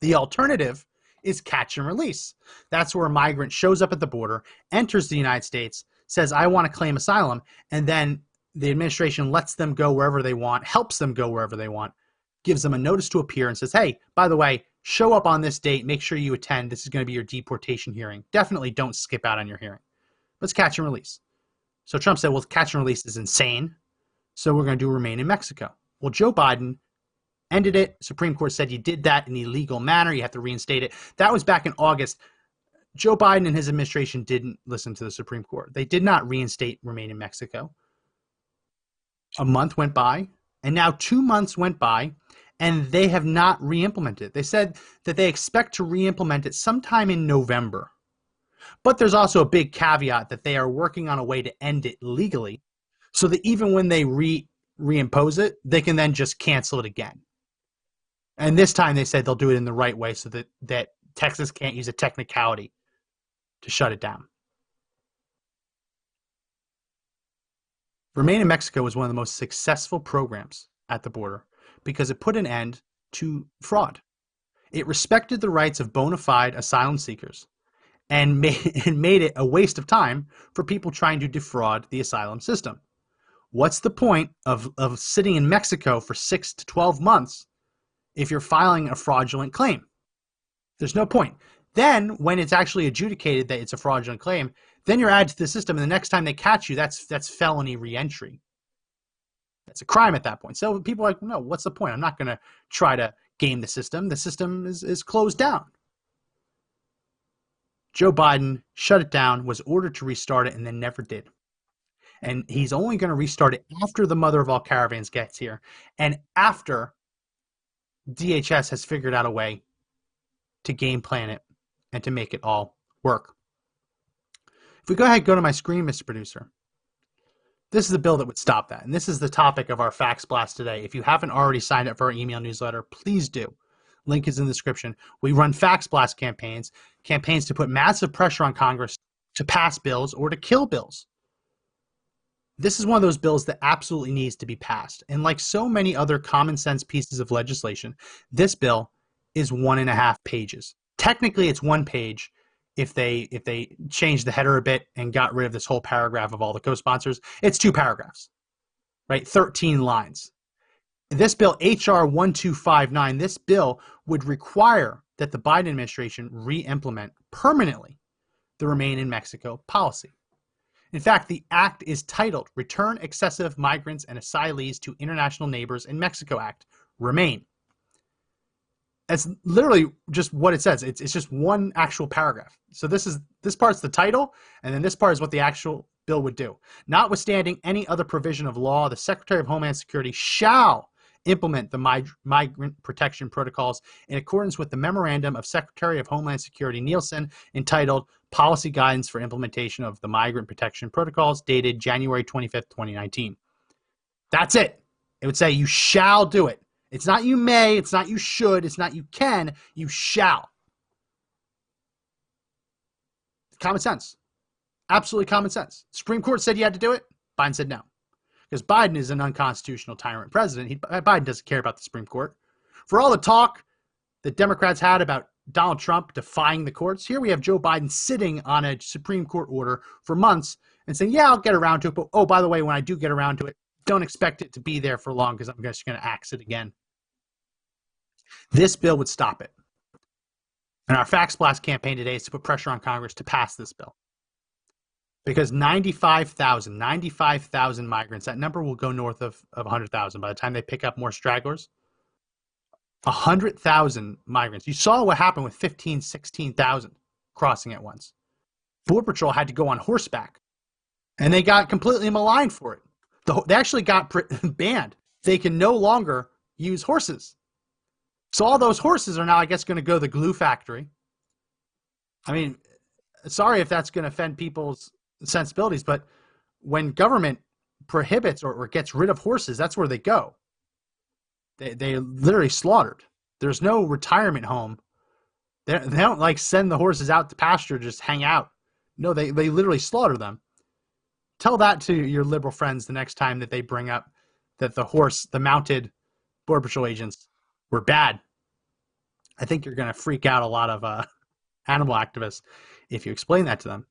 The alternative is catch and release. That's where a migrant shows up at the border, enters the United States, says, I want to claim asylum, and then the administration lets them go wherever they want, helps them go wherever they want, gives them a notice to appear, and says, Hey, by the way, show up on this date, make sure you attend. This is going to be your deportation hearing. Definitely don't skip out on your hearing. Let's catch and release. So Trump said, Well, catch and release is insane. So we're going to do remain in Mexico. Well, Joe Biden ended it. Supreme Court said you did that in an illegal manner. You have to reinstate it. That was back in August. Joe Biden and his administration didn't listen to the Supreme Court. They did not reinstate remain in Mexico. A month went by, and now two months went by, and they have not re-implemented. It. They said that they expect to re-implement it sometime in November. But there's also a big caveat that they are working on a way to end it legally, so that even when they re reimpose it, they can then just cancel it again. And this time they said they'll do it in the right way so that, that Texas can't use a technicality to shut it down. Remain in Mexico was one of the most successful programs at the border because it put an end to fraud. It respected the rights of bona fide asylum seekers <laughs> and made, it a waste of time for people trying to defraud the asylum system. What's the point of, of sitting in Mexico for six to 12 months if you're filing a fraudulent claim. There's no point. Then, when it's actually adjudicated that it's a fraudulent claim, then you're added to the system, and the next time they catch you, that's that's felony reentry. That's a crime at that point. So people are like, no, what's the point? I'm not going to try to game the system. The system is, is closed down. Joe Biden shut it down, was ordered to restart it, and then never did. And he's only going to restart it after the mother of all caravans gets here and after DHS has figured out a way to game plan it and to make it all work. If we go ahead and go to my screen, Mr. Producer, this is the bill that would stop that. And this is the topic of our Fax Blast today. If you haven't already signed up for our email newsletter, please do. Link is in the description. We run Fax Blast campaigns, campaigns to put massive pressure on Congress to pass bills or to kill bills this is one of those bills that absolutely needs to be passed. And like so many other common sense pieces of legislation, this bill is one and a half pages. Technically, it's one page if they if they change the header a bit and got rid of this whole paragraph of all the co-sponsors. It's two paragraphs, right? 13 lines. This bill, HR 1259, this bill would require that the Biden administration re implement permanently the Remain in Mexico policy. In fact, the act is titled Return Excessive Migrants and Asylees to International Neighbors in Mexico Act, Remain. That's literally just what it says. It's, it's just one actual paragraph. So this is this part's the title, and then this part is what the actual bill would do. Notwithstanding any other provision of law, the Secretary of Homeland Security shall implement the migrant protection protocols in accordance with the memorandum of Secretary of Homeland Security Nielsen entitled Policy Guidance for Implementation of the Migrant Protection Protocols, dated January 25th, 2019. That's it. It would say you shall do it. It's not you may, it's not you should, it's not you can, you shall. Common sense. Absolutely common sense. Supreme Court said you had to do it. Biden said no. Because Biden is an unconstitutional tyrant president. He, Biden doesn't care about the Supreme Court. For all the talk that Democrats had about Donald Trump defying the courts, here we have Joe Biden sitting on a Supreme Court order for months and saying, yeah, I'll get around to it. But oh, by the way, when I do get around to it, don't expect it to be there for long because I'm just going to axe it again. This bill would stop it. And our Fax Blast campaign today is to put pressure on Congress to pass this bill. Because 95,000, 95,000 migrants, that number will go north of, of 100,000 by the time they pick up more stragglers. 100,000 migrants. You saw what happened with 15, 16,000 crossing at once. Border Patrol had to go on horseback, and they got completely maligned for it. The, they actually got <laughs> banned. They can no longer use horses. So all those horses are now, I guess, going to go to the glue factory. I mean, sorry if that's going to offend people's sensibilities, but when government prohibits or, or gets rid of horses, that's where they go. They they literally slaughtered. There's no retirement home. They, they don't like send the horses out to pasture just hang out. No, they they literally slaughter them. Tell that to your liberal friends the next time that they bring up that the horse, the mounted border patrol agents were bad. I think you're going to freak out a lot of uh, <laughs> animal activists if you explain that to them.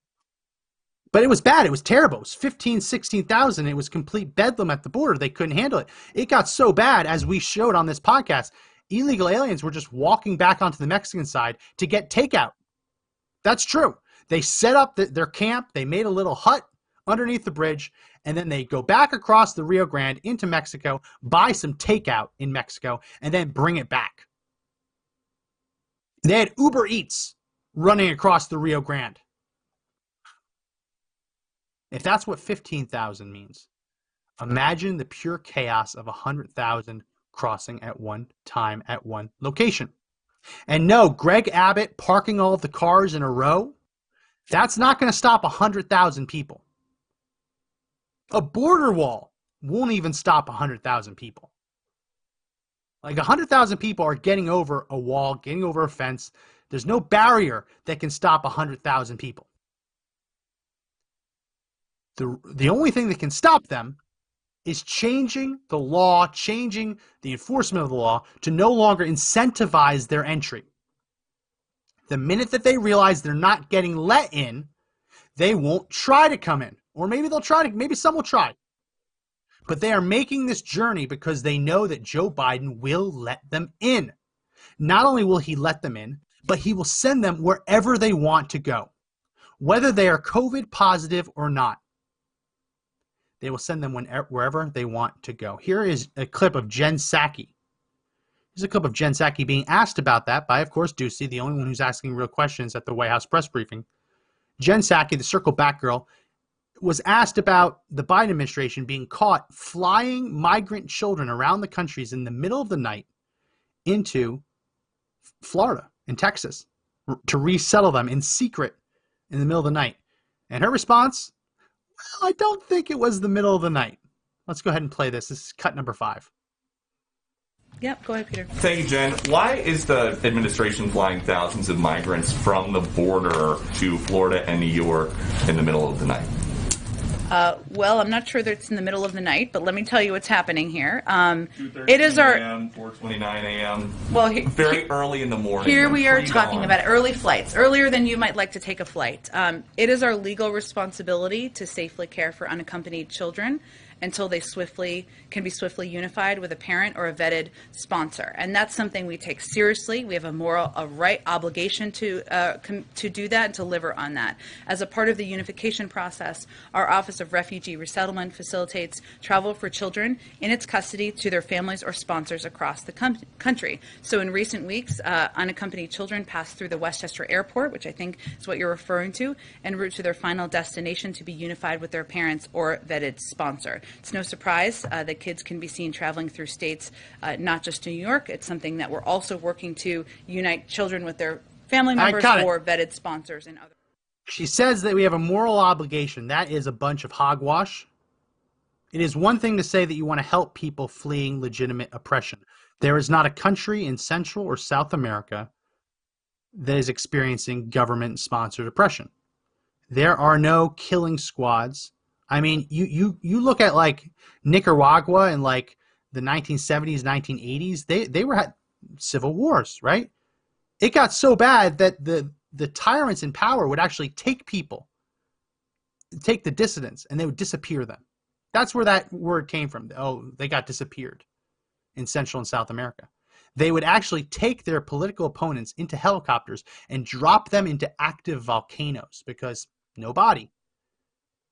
But it was bad. It was terrible. It was 15, 16,000. It was complete bedlam at the border. They couldn't handle it. It got so bad, as we showed on this podcast, illegal aliens were just walking back onto the Mexican side to get takeout. That's true. They set up the, their camp, they made a little hut underneath the bridge, and then they go back across the Rio Grande into Mexico, buy some takeout in Mexico, and then bring it back. They had Uber Eats running across the Rio Grande. If that's what 15,000 means, imagine the pure chaos of 100,000 crossing at one time at one location. And no, Greg Abbott parking all of the cars in a row, that's not going to stop 100,000 people. A border wall won't even stop 100,000 people. Like 100,000 people are getting over a wall, getting over a fence. There's no barrier that can stop 100,000 people. The, the only thing that can stop them is changing the law, changing the enforcement of the law to no longer incentivize their entry. The minute that they realize they're not getting let in, they won't try to come in. Or maybe they'll try to, maybe some will try. But they are making this journey because they know that Joe Biden will let them in. Not only will he let them in, but he will send them wherever they want to go, whether they are COVID positive or not. They will send them whenever, wherever they want to go. Here is a clip of Jen Psaki. Here's a clip of Jen Psaki being asked about that by, of course, Doocy, the only one who's asking real questions at the White House press briefing. Jen Psaki, the Circle Back girl, was asked about the Biden administration being caught flying migrant children around the countries in the middle of the night into Florida and Texas to resettle them in secret in the middle of the night. And her response well, I don't think it was the middle of the night. Let's go ahead and play this. This is cut number five. Yep, go ahead, Peter. Thank you, Jen. Why is the administration flying thousands of migrants from the border to Florida and New York in the middle of the night? Uh, well, I'm not sure that it's in the middle of the night, but let me tell you what's happening here. Um, it is our 4:29 a.m. Well, he, very he, early in the morning. Here we are talking about early flights, earlier than you might like to take a flight. Um, it is our legal responsibility to safely care for unaccompanied children until they swiftly can be swiftly unified with a parent or a vetted sponsor. And that's something we take seriously. We have a moral, a right obligation to uh, com- to do that and deliver on that. As a part of the unification process, our Office of Refugee Resettlement facilitates travel for children in its custody to their families or sponsors across the com- country. So in recent weeks, uh, unaccompanied children passed through the Westchester Airport, which I think is what you're referring to, en route to their final destination to be unified with their parents or vetted sponsor. It's no surprise uh, that kids can be seen traveling through states, uh, not just New York. It's something that we're also working to unite children with their family members or vetted sponsors and other. She says that we have a moral obligation. That is a bunch of hogwash. It is one thing to say that you want to help people fleeing legitimate oppression. There is not a country in Central or South America that is experiencing government sponsored oppression. There are no killing squads. I mean, you you you look at like Nicaragua and like the 1970s, 1980s. They they were had civil wars, right? It got so bad that the the tyrants in power would actually take people, take the dissidents, and they would disappear them. That's where that word came from. Oh, they got disappeared in Central and South America. They would actually take their political opponents into helicopters and drop them into active volcanoes because no body.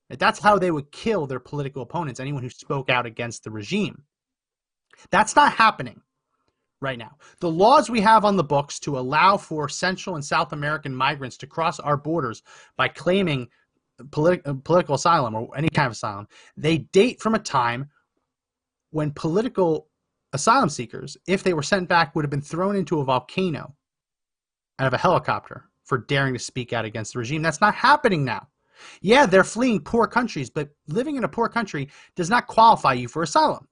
That's how they would kill their political opponents, anyone who spoke out against the regime. That's not happening right now. The laws we have on the books to allow for Central and South American migrants to cross our borders by claiming uh, political asylum or any kind of asylum, they date from a time when political asylum seekers, if they were sent back, would have been thrown into a volcano out of a helicopter for daring to speak out against the regime. That's not happening now. Yeah, they're fleeing poor countries, but living in a poor country does not qualify you for asylum.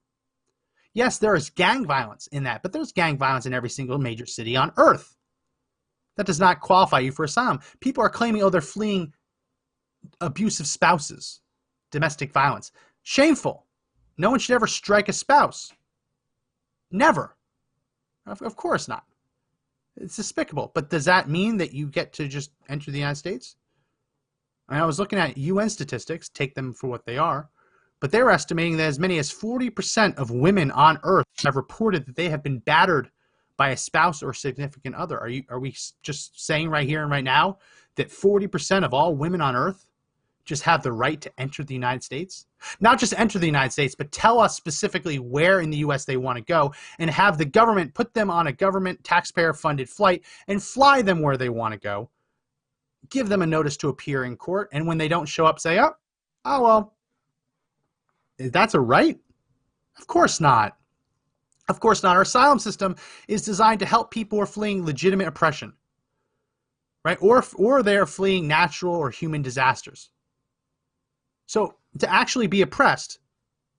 Yes, there is gang violence in that, but there's gang violence in every single major city on earth. That does not qualify you for asylum. People are claiming, oh, they're fleeing abusive spouses, domestic violence. Shameful. No one should ever strike a spouse. Never. Of, of course not. It's despicable. But does that mean that you get to just enter the United States? I, I was looking at UN statistics, take them for what they are, but they're estimating that as many as 40% of women on Earth have reported that they have been battered by a spouse or significant other. Are you are we just saying right here and right now that 40% of all women on Earth just have the right to enter the United States? Not just enter the United States, but tell us specifically where in the US they want to go and have the government put them on a government taxpayer funded flight and fly them where they want to go. Give them a notice to appear in court. And when they don't show up, say, oh, oh, well, that's a right? Of course not. Of course not. Our asylum system is designed to help people who are fleeing legitimate oppression, right? Or, or they're fleeing natural or human disasters. So to actually be oppressed,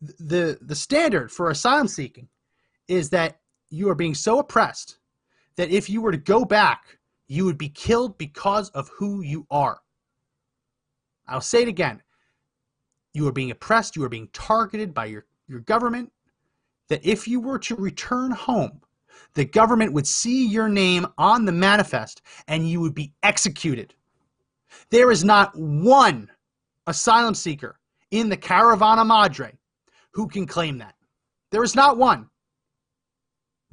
the the standard for asylum seeking is that you are being so oppressed that if you were to go back, you would be killed because of who you are. I'll say it again. You are being oppressed, you are being targeted by your, your government, that if you were to return home, the government would see your name on the manifest and you would be executed. There is not one asylum seeker in the Caravana Madre who can claim that. There is not one.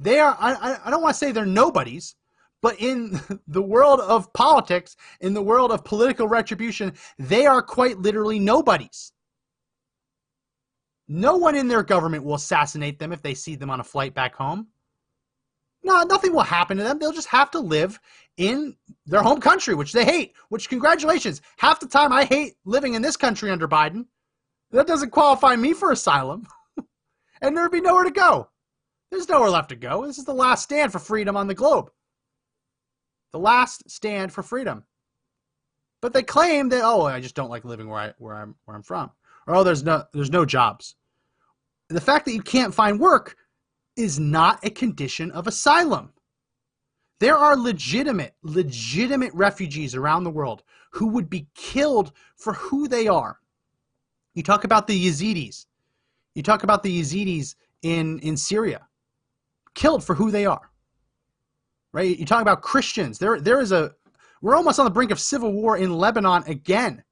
They are, I, I don't want to say they're nobodies, but in <laughs> the world of politics, in the world of political retribution, they are quite literally nobodies. No one in their government will assassinate them if they see them on a flight back home. No, nothing will happen to them. They'll just have to live in their home country, which they hate. Which, congratulations. Half the time I hate living in this country under Biden. That doesn't qualify me for asylum. <laughs> and there'd be nowhere to go. There's nowhere left to go. This is the last stand for freedom on the globe. The last stand for freedom. But they claim that, oh, I just don't like living where I where I'm where I'm from. Or oh, there's no there's no jobs. The fact that you can't find work is not a condition of asylum. There are legitimate, legitimate refugees around the world who would be killed for who they are. You talk about the Yazidis. You talk about the Yazidis in, in Syria, killed for who they are. Right? You talk about Christians. There, there is a, we're almost on the brink of civil war in Lebanon again.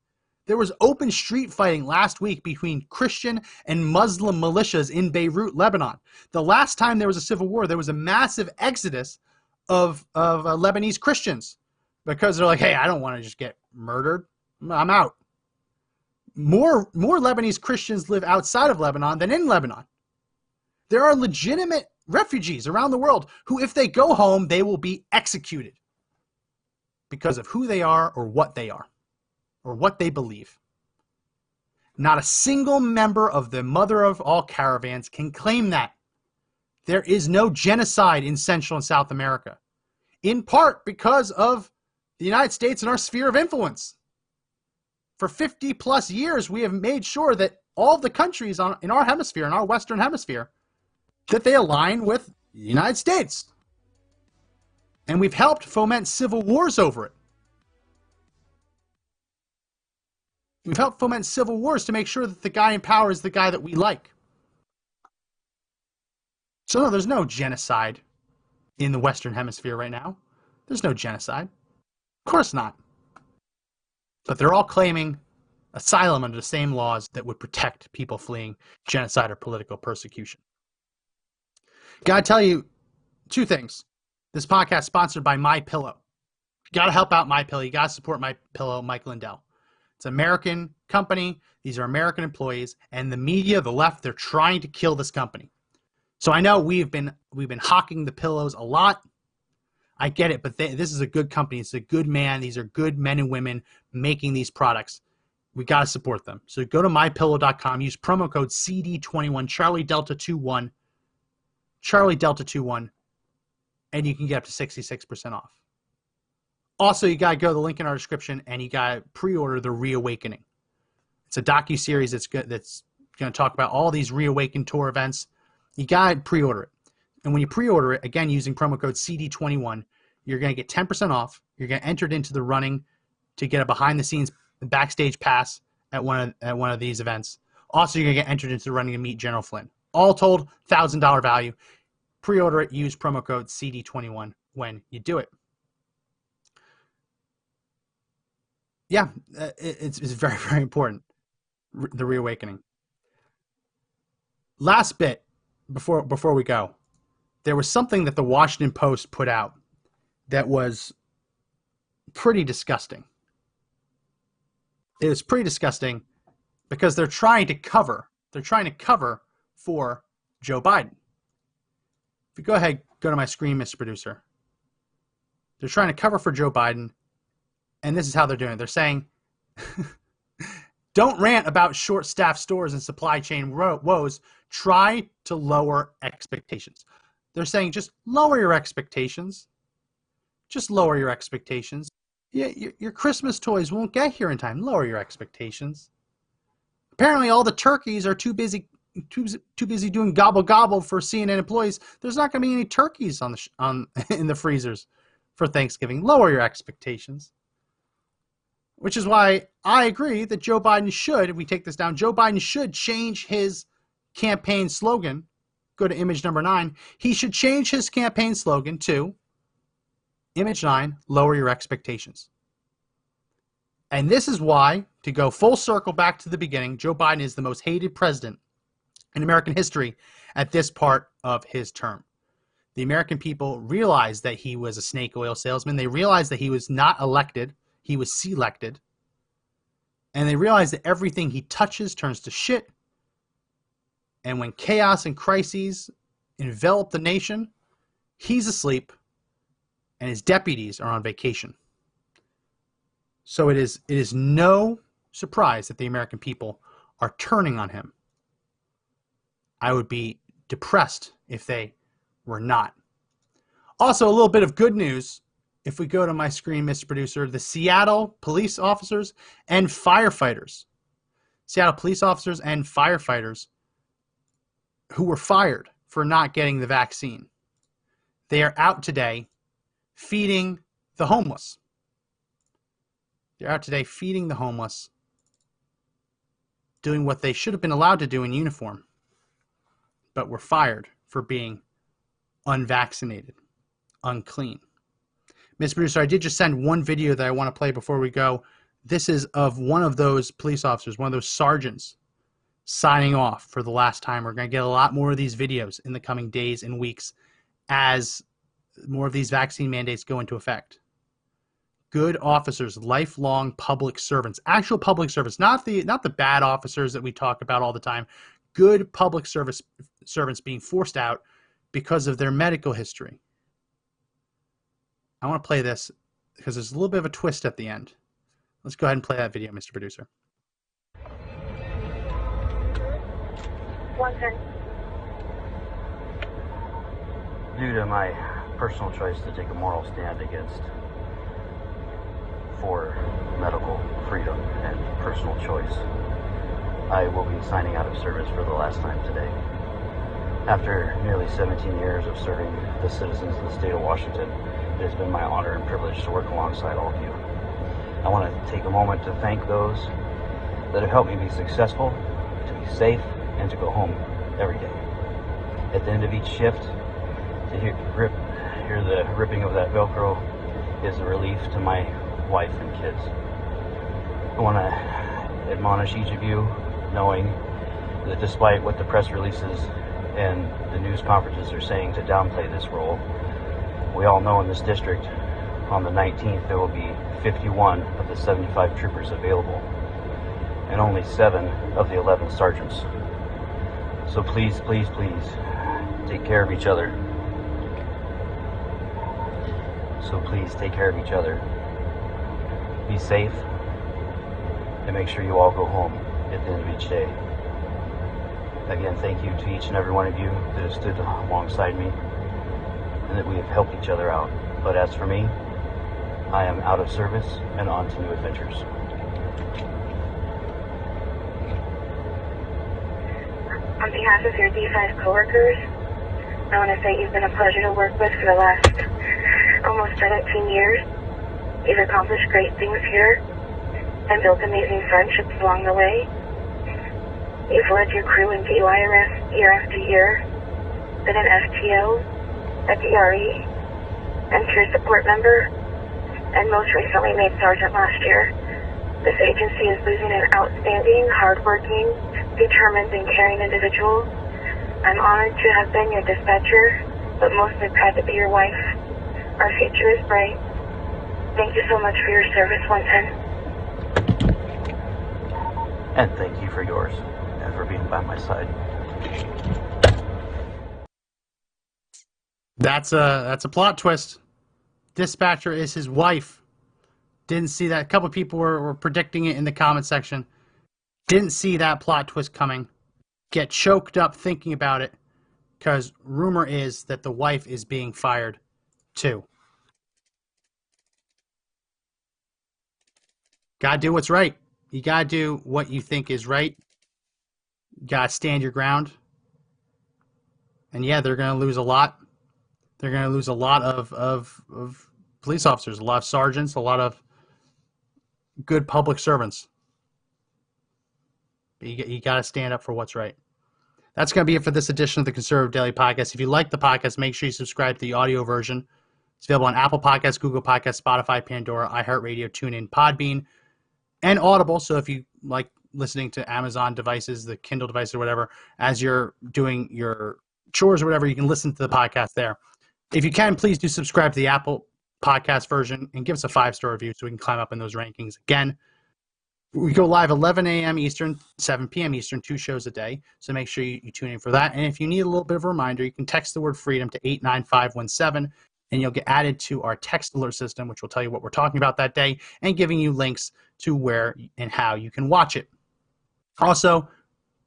There was open street fighting last week between Christian and Muslim militias in Beirut, Lebanon. The last time there was a civil war, there was a massive exodus of of uh, Lebanese Christians because they're like, "Hey, I don't want to just get murdered. I'm out." More more Lebanese Christians live outside of Lebanon than in Lebanon. There are legitimate refugees around the world who if they go home, they will be executed because of who they are or what they are or what they believe. Not a single member of the mother of all caravans can claim that. There is no genocide in Central and South America, in part because of the United States and our sphere of influence. For 50 plus years, we have made sure that all the countries on, in our hemisphere, in our Western hemisphere, that they align with the United States. And we've helped foment civil wars over it. We've helped foment civil wars to make sure that the guy in power is the guy that we like. So, no, there's no genocide in the Western Hemisphere right now. There's no genocide. Of course not. But they're all claiming asylum under the same laws that would protect people fleeing genocide or political persecution. Gotta tell you two things. This podcast sponsored by My Pillow. Gotta help out My Pillow. You gotta support My Pillow, Mike Lindell. It's an American company. These are American employees, and the media, the left, they're trying to kill this company. So I know we've been we've been hawking the pillows a lot. I get it, but they, this is a good company. It's a good man. These are good men and women making these products. We got to support them. So go to mypillow.com, use promo code CD21, Charlie Delta 21, Charlie Delta 2 1, and you can get up to 66% off. Also, you got to go to the link in our description and you got to pre-order The Reawakening. It's a docu series that's that's going to talk about all these Reawaken tour events. You got to pre-order it. And when you pre-order it, again using promo code CD21, you're going to get 10% off. You're going to enter it into the running to get a behind the scenes backstage pass at one of, at one of these events. Also, you're going to get entered into the running to meet General Flynn. All told, $1,000 value. Pre-order it, use promo code CD21 when you do it. Yeah, uh, it's, it's very, <laughs> very important. The reawakening. Last bit before before we go there was something that the Washington Post put out that was pretty disgusting. It was pretty disgusting because they're trying to cover, they're trying to cover for Joe Biden. If you go ahead, go to my screen, Mr. Producer. They're trying to cover for Joe Biden, and this is how they're doing it. They're saying, <laughs> don't rant about short staffed stores and supply chain woes. Try to lower expectations. They're saying just lower your expectations. Just lower your expectations. Yeah, your Christmas toys won't get here in time. Lower your expectations. Apparently, all the turkeys are too busy too, too busy doing gobble gobble for CNN employees. There's not going to be any turkeys on the on <laughs> in the freezers for Thanksgiving. Lower your expectations. Which is why I agree that Joe Biden should, if we take this down, Joe Biden should change his campaign slogan go to image number nine, he should change his campaign slogan to image nine, lower your expectations. And this is why, to go full circle back to the beginning, Joe Biden is the most hated president in American history at this part of his term. The American people realized that he was a snake oil salesman. They realized that he was not elected, he was selected. And they realized that everything he touches turns to shit and when chaos and crises envelop the nation, he's asleep and his deputies are on vacation. So it is it is no surprise that the American people are turning on him. I would be depressed if they were not. Also, a little bit of good news. If we go to my screen, Mr. Producer, the Seattle police officers and firefighters, Seattle police officers and firefighters who were fired for not getting the vaccine. They are out today feeding the homeless. They're out today feeding the homeless, doing what they should have been allowed to do in uniform, but were fired for being unvaccinated, unclean. Miss Producer, I did just send one video that I want to play before we go. This is of one of those police officers, one of those sergeants signing off for the last time. We're going to get a lot more of these videos in the coming days and weeks as more of these vaccine mandates go into effect. Good officers, lifelong public servants, actual public servants, not the not the bad officers that we talk about all the time. Good public service servants being forced out because of their medical history. I want to play this because there's a little bit of a twist at the end. Let's go ahead and play that video, Mr. Producer. Due to my personal choice to take a moral stand against for medical freedom and personal choice, I will be signing out of service for the last time today. After nearly 17 years of serving the citizens of the state of Washington, it has been my honor and privilege to work alongside all of you. I want to take a moment to thank those that have helped me be successful, to be safe, and to go home every day. At the end of each shift, to hear, rip, hear the ripping of that Velcro is a relief to my wife and kids. I want to admonish each of you, knowing that despite what the press releases and the news conferences are saying to downplay this role, we all know in this district on the 19th there will be 51 of the 75 troopers available and only 7 of the 11 sergeants. So please, please, please take care of each other. So please take care of each other. Be safe and make sure you all go home at the end of each day. Again, thank you to each and every one of you that have stood alongside me and that we have helped each other out. But as for me, I am out of service and on to new adventures. On behalf of your D5 coworkers, I want to say you've been a pleasure to work with for the last almost 17 years. You've accomplished great things here and built amazing friendships along the way. You've led your crew in DYRS year after year, been an FTO, a DRE, and support member, and most recently made sergeant last year. This agency is losing an outstanding, hardworking, determined, and caring individual. I'm honored to have been your dispatcher, but mostly proud to be your wife. Our future is bright. Thank you so much for your service, 110. And thank you for yours for being by my side. That's a that's a plot twist. Dispatcher is his wife. Didn't see that. A couple people were, were predicting it in the comment section. Didn't see that plot twist coming. Get choked up thinking about it because rumor is that the wife is being fired too. Gotta do what's right. You gotta do what you think is right. You gotta stand your ground. And yeah, they're gonna lose a lot. They're gonna lose a lot of, of, of police officers, a lot of sergeants, a lot of good public servants. But you, you got to stand up for what's right. That's going to be it for this edition of the Conservative Daily Podcast. If you like the podcast, make sure you subscribe to the audio version. It's available on Apple Podcasts, Google Podcasts, Spotify, Pandora, iHeartRadio, TuneIn, Podbean, and Audible. So if you like listening to Amazon devices, the Kindle device or whatever, as you're doing your chores or whatever, you can listen to the podcast there. If you can, please do subscribe to the Apple podcast version and give us a five star review so we can climb up in those rankings. Again, we go live 11 a.m. Eastern, 7 p.m. Eastern, two shows a day. So make sure you, you, tune in for that. And if you need a little bit of a reminder, you can text the word freedom to 89517 and you'll get added to our text alert system, which will tell you what we're talking about that day and giving you links to where and how you can watch it. Also,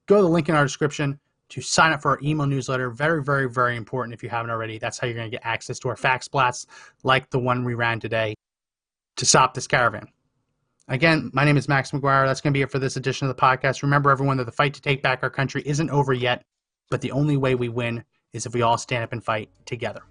go to the link in our description to sign up for our email newsletter. Very, very, very important if you haven't already. That's how you're going to get access to our fax blasts like the one we ran today to stop this caravan. Again, my name is Max McGuire. That's going to be it for this edition of the podcast. Remember, everyone, that the fight to take back our country isn't over yet, but the only way we win is if we all stand up and fight together.